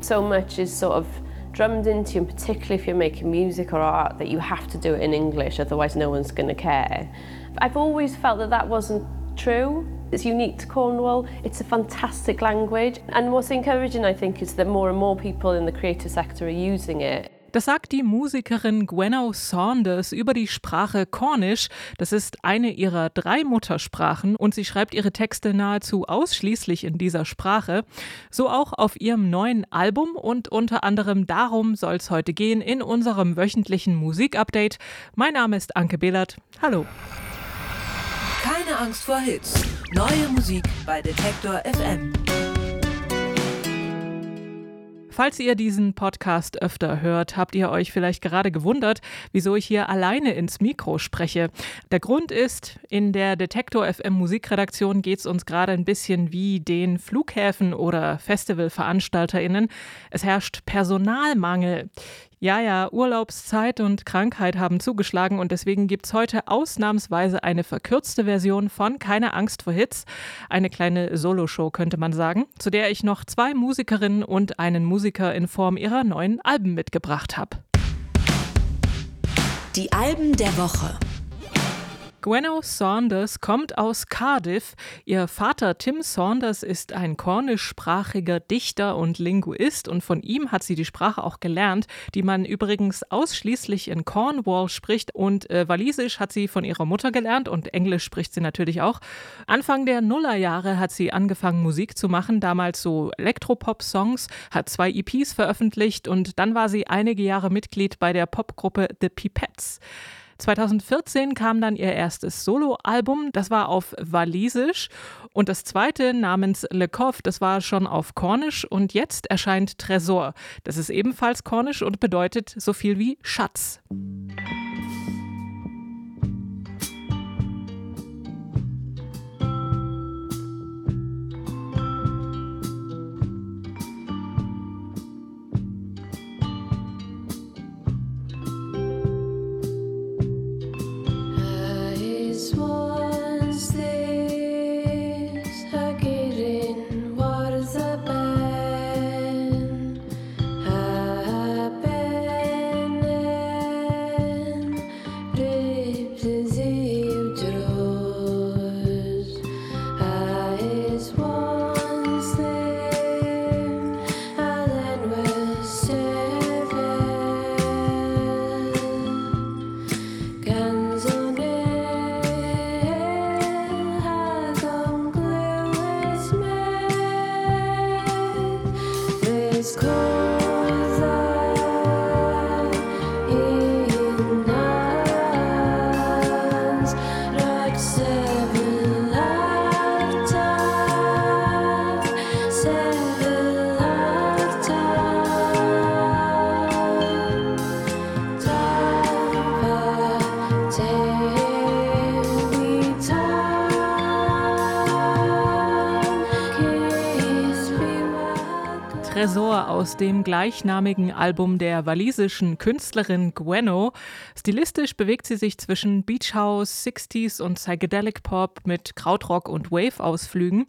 So much is sort of drummed into you, and particularly if you're making music or art, that you have to do it in English, otherwise no one's going to care. I've always felt that that wasn't true. It's unique to Cornwall. It's a fantastic language. And what's encouraging, I think, is that more and more people in the creative sector are using it. Das sagt die Musikerin Gwenno Saunders über die Sprache Cornish. Das ist eine ihrer drei Muttersprachen und sie schreibt ihre Texte nahezu ausschließlich in dieser Sprache. So auch auf ihrem neuen Album und unter anderem darum soll es heute gehen in unserem wöchentlichen Musikupdate. Mein Name ist Anke Behlert. Hallo. Keine Angst vor Hits. Neue Musik bei Detektor FM. Falls ihr diesen Podcast öfter hört, habt ihr euch vielleicht gerade gewundert, wieso ich hier alleine ins Mikro spreche. Der Grund ist, in der Detektor FM Musikredaktion geht es uns gerade ein bisschen wie den Flughäfen oder Festivalveranstalterinnen. Es herrscht Personalmangel. Ja, ja, Urlaubszeit und Krankheit haben zugeschlagen und deswegen gibt es heute ausnahmsweise eine verkürzte Version von Keine Angst vor Hits. Eine kleine Soloshow könnte man sagen, zu der ich noch zwei Musikerinnen und einen Musiker in Form ihrer neuen Alben mitgebracht habe. Die Alben der Woche. Gwenno Saunders kommt aus Cardiff. Ihr Vater Tim Saunders ist ein kornischsprachiger Dichter und Linguist und von ihm hat sie die Sprache auch gelernt, die man übrigens ausschließlich in Cornwall spricht und äh, Walisisch hat sie von ihrer Mutter gelernt und Englisch spricht sie natürlich auch. Anfang der Nullerjahre hat sie angefangen Musik zu machen, damals so Elektropop-Songs, hat zwei EPs veröffentlicht und dann war sie einige Jahre Mitglied bei der Popgruppe The Pipettes. 2014 kam dann ihr erstes Soloalbum, das war auf Walisisch und das zweite namens Le Coff, das war schon auf Kornisch und jetzt erscheint Tresor. Das ist ebenfalls Kornisch und bedeutet so viel wie Schatz. Tresor aus dem gleichnamigen Album der walisischen Künstlerin Gwenno. Stilistisch bewegt sie sich zwischen Beach House, 60s und Psychedelic Pop mit Krautrock und Wave-Ausflügen.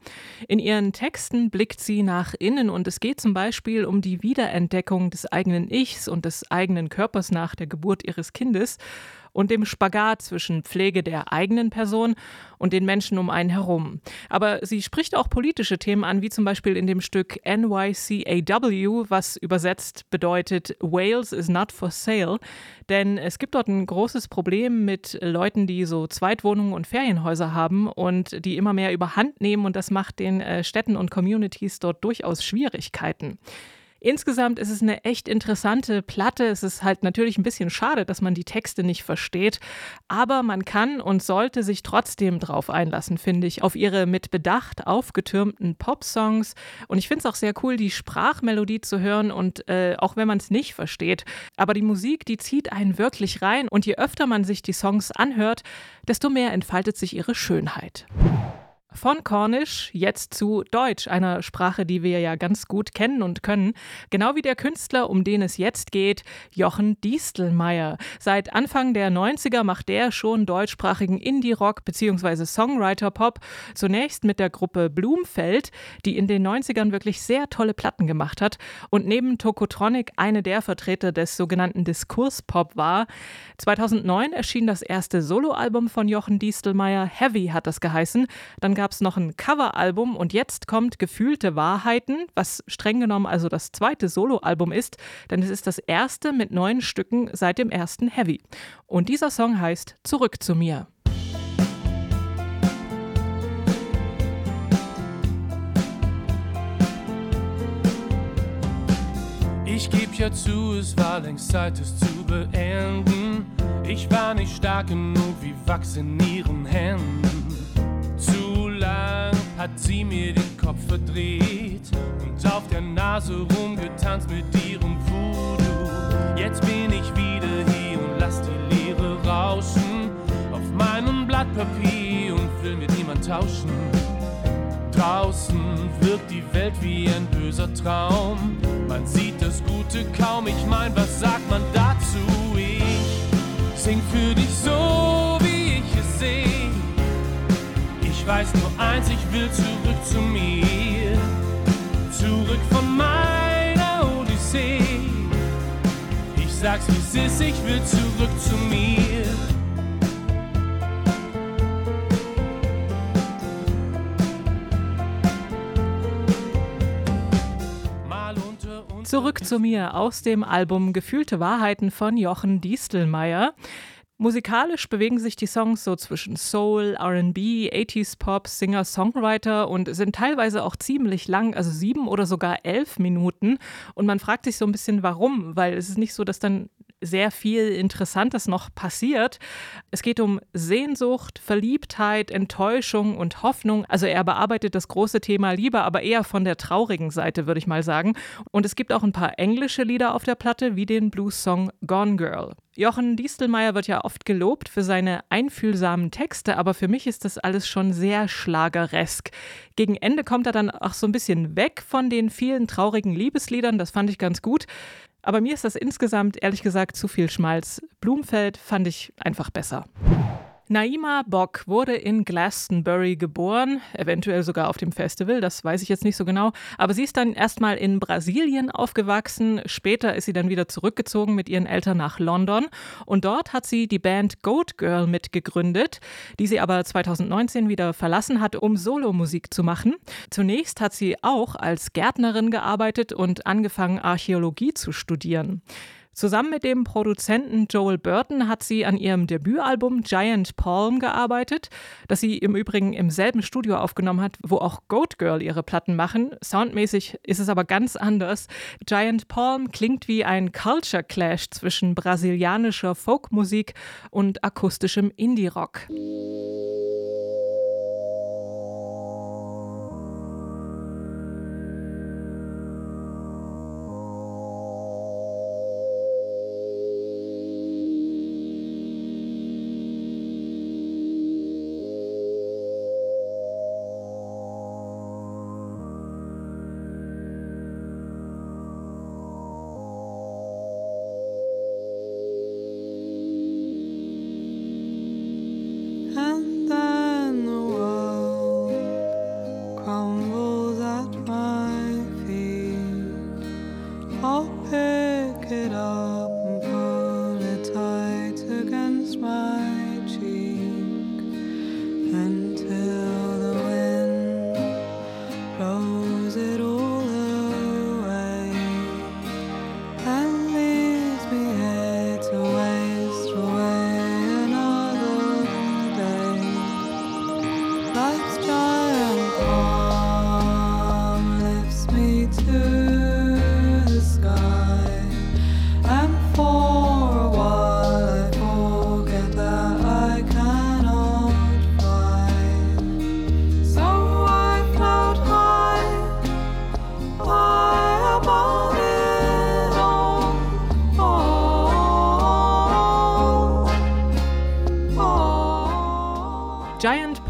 In ihren Texten blickt sie nach innen und es geht zum Beispiel um die Wiederentdeckung des eigenen Ichs und des eigenen Körpers nach der Geburt ihres Kindes und dem Spagat zwischen Pflege der eigenen Person und den Menschen um einen herum. Aber sie spricht auch politische Themen an, wie zum Beispiel in dem Stück NYCAW, was übersetzt bedeutet Wales is not for sale. Denn es gibt dort ein großes Problem mit Leuten, die so Zweitwohnungen und Ferienhäuser haben und die immer mehr überhand nehmen und das macht den äh, Städten und Communities dort durchaus Schwierigkeiten. Insgesamt ist es eine echt interessante Platte. Es ist halt natürlich ein bisschen schade, dass man die Texte nicht versteht, aber man kann und sollte sich trotzdem drauf einlassen, finde ich, auf ihre mit Bedacht aufgetürmten Pop-Songs. Und ich finde es auch sehr cool, die Sprachmelodie zu hören und äh, auch wenn man es nicht versteht. Aber die Musik, die zieht einen wirklich rein und je öfter man sich die Songs anhört, desto mehr entfaltet sich ihre Schönheit. Von Cornish jetzt zu Deutsch, einer Sprache, die wir ja ganz gut kennen und können. Genau wie der Künstler, um den es jetzt geht, Jochen Diestelmeier. Seit Anfang der 90er macht der schon deutschsprachigen Indie-Rock bzw. Songwriter-Pop. Zunächst mit der Gruppe Blumfeld, die in den 90ern wirklich sehr tolle Platten gemacht hat und neben Tokotronic eine der Vertreter des sogenannten Diskurspop war. 2009 erschien das erste Soloalbum von Jochen Diestelmeier. Heavy hat das geheißen. Dann gab es noch ein Coveralbum und jetzt kommt Gefühlte Wahrheiten, was streng genommen also das zweite Soloalbum ist, denn es ist das erste mit neun Stücken seit dem ersten Heavy. Und dieser Song heißt Zurück zu mir. Ich geb ja zu, es war längst Zeit, es zu beenden. Ich war nicht stark genug wie Wachs in ihren Händen sie mir den Kopf verdreht und auf der Nase rumgetanzt mit ihrem Voodoo. Jetzt bin ich wieder hier und lass die Leere rauschen auf meinem Blatt Papier und will mit niemand tauschen. Draußen wirkt die Welt wie ein böser Traum. Man sieht das Gute kaum. Ich mein, was sagt man dazu? Ich sing für dich so, Ich weiß nur eins, ich will zurück zu mir. Zurück von meiner Odyssee. Ich sag's wie es ist, ich will zurück zu mir. Zurück zu mir aus dem Album Gefühlte Wahrheiten von Jochen Diestelmeier. Musikalisch bewegen sich die Songs so zwischen Soul, RB, 80s Pop, Singer, Songwriter und sind teilweise auch ziemlich lang, also sieben oder sogar elf Minuten. Und man fragt sich so ein bisschen, warum, weil es ist nicht so, dass dann sehr viel Interessantes noch passiert. Es geht um Sehnsucht, Verliebtheit, Enttäuschung und Hoffnung. Also er bearbeitet das große Thema Liebe, aber eher von der traurigen Seite, würde ich mal sagen. Und es gibt auch ein paar englische Lieder auf der Platte, wie den Blues-Song Gone Girl. Jochen Diestelmeier wird ja oft gelobt für seine einfühlsamen Texte, aber für mich ist das alles schon sehr schlageresk. Gegen Ende kommt er dann auch so ein bisschen weg von den vielen traurigen Liebesliedern, das fand ich ganz gut. Aber mir ist das insgesamt ehrlich gesagt zu viel Schmalz. Blumfeld fand ich einfach besser. Naima Bock wurde in Glastonbury geboren, eventuell sogar auf dem Festival, das weiß ich jetzt nicht so genau. Aber sie ist dann erstmal in Brasilien aufgewachsen. Später ist sie dann wieder zurückgezogen mit ihren Eltern nach London. Und dort hat sie die Band Goat Girl mitgegründet, die sie aber 2019 wieder verlassen hat, um Solomusik zu machen. Zunächst hat sie auch als Gärtnerin gearbeitet und angefangen, Archäologie zu studieren. Zusammen mit dem Produzenten Joel Burton hat sie an ihrem Debütalbum Giant Palm gearbeitet, das sie im Übrigen im selben Studio aufgenommen hat, wo auch Goat Girl ihre Platten machen. Soundmäßig ist es aber ganz anders. Giant Palm klingt wie ein Culture Clash zwischen brasilianischer Folkmusik und akustischem Indie-Rock.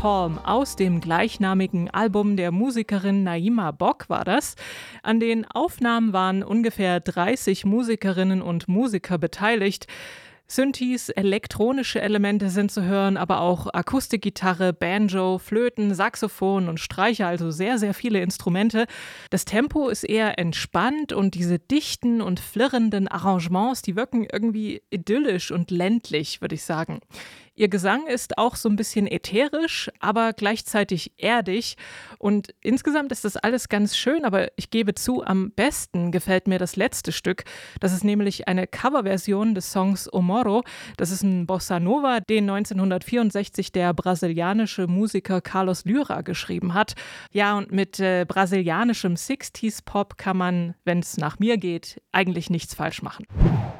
Palm aus dem gleichnamigen Album der Musikerin Naima Bock war das. An den Aufnahmen waren ungefähr 30 Musikerinnen und Musiker beteiligt. Synthes, elektronische Elemente sind zu hören, aber auch Akustikgitarre, Banjo, Flöten, Saxophon und Streicher, also sehr, sehr viele Instrumente. Das Tempo ist eher entspannt und diese dichten und flirrenden Arrangements, die wirken irgendwie idyllisch und ländlich, würde ich sagen. Ihr Gesang ist auch so ein bisschen ätherisch, aber gleichzeitig erdig. Und insgesamt ist das alles ganz schön, aber ich gebe zu, am besten gefällt mir das letzte Stück. Das ist nämlich eine Coverversion des Songs O Moro. Das ist ein Bossa Nova, den 1964 der brasilianische Musiker Carlos Lyra geschrieben hat. Ja, und mit äh, brasilianischem 60s-Pop kann man, wenn es nach mir geht, eigentlich nichts falsch machen.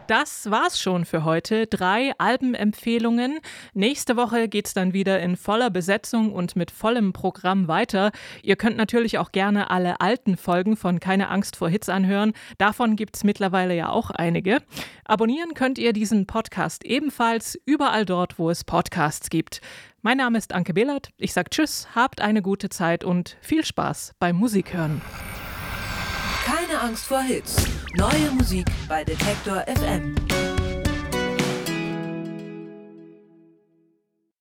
Das war's schon für heute. Drei Albenempfehlungen. Nächste Woche geht's dann wieder in voller Besetzung und mit vollem Programm weiter. Ihr könnt natürlich auch gerne alle alten Folgen von Keine Angst vor Hits anhören. Davon gibt's mittlerweile ja auch einige. Abonnieren könnt ihr diesen Podcast ebenfalls überall dort, wo es Podcasts gibt. Mein Name ist Anke Behlert. Ich sage Tschüss, habt eine gute Zeit und viel Spaß beim Musikhören. Keine Angst vor Hits. Neue Musik bei Detektor FM.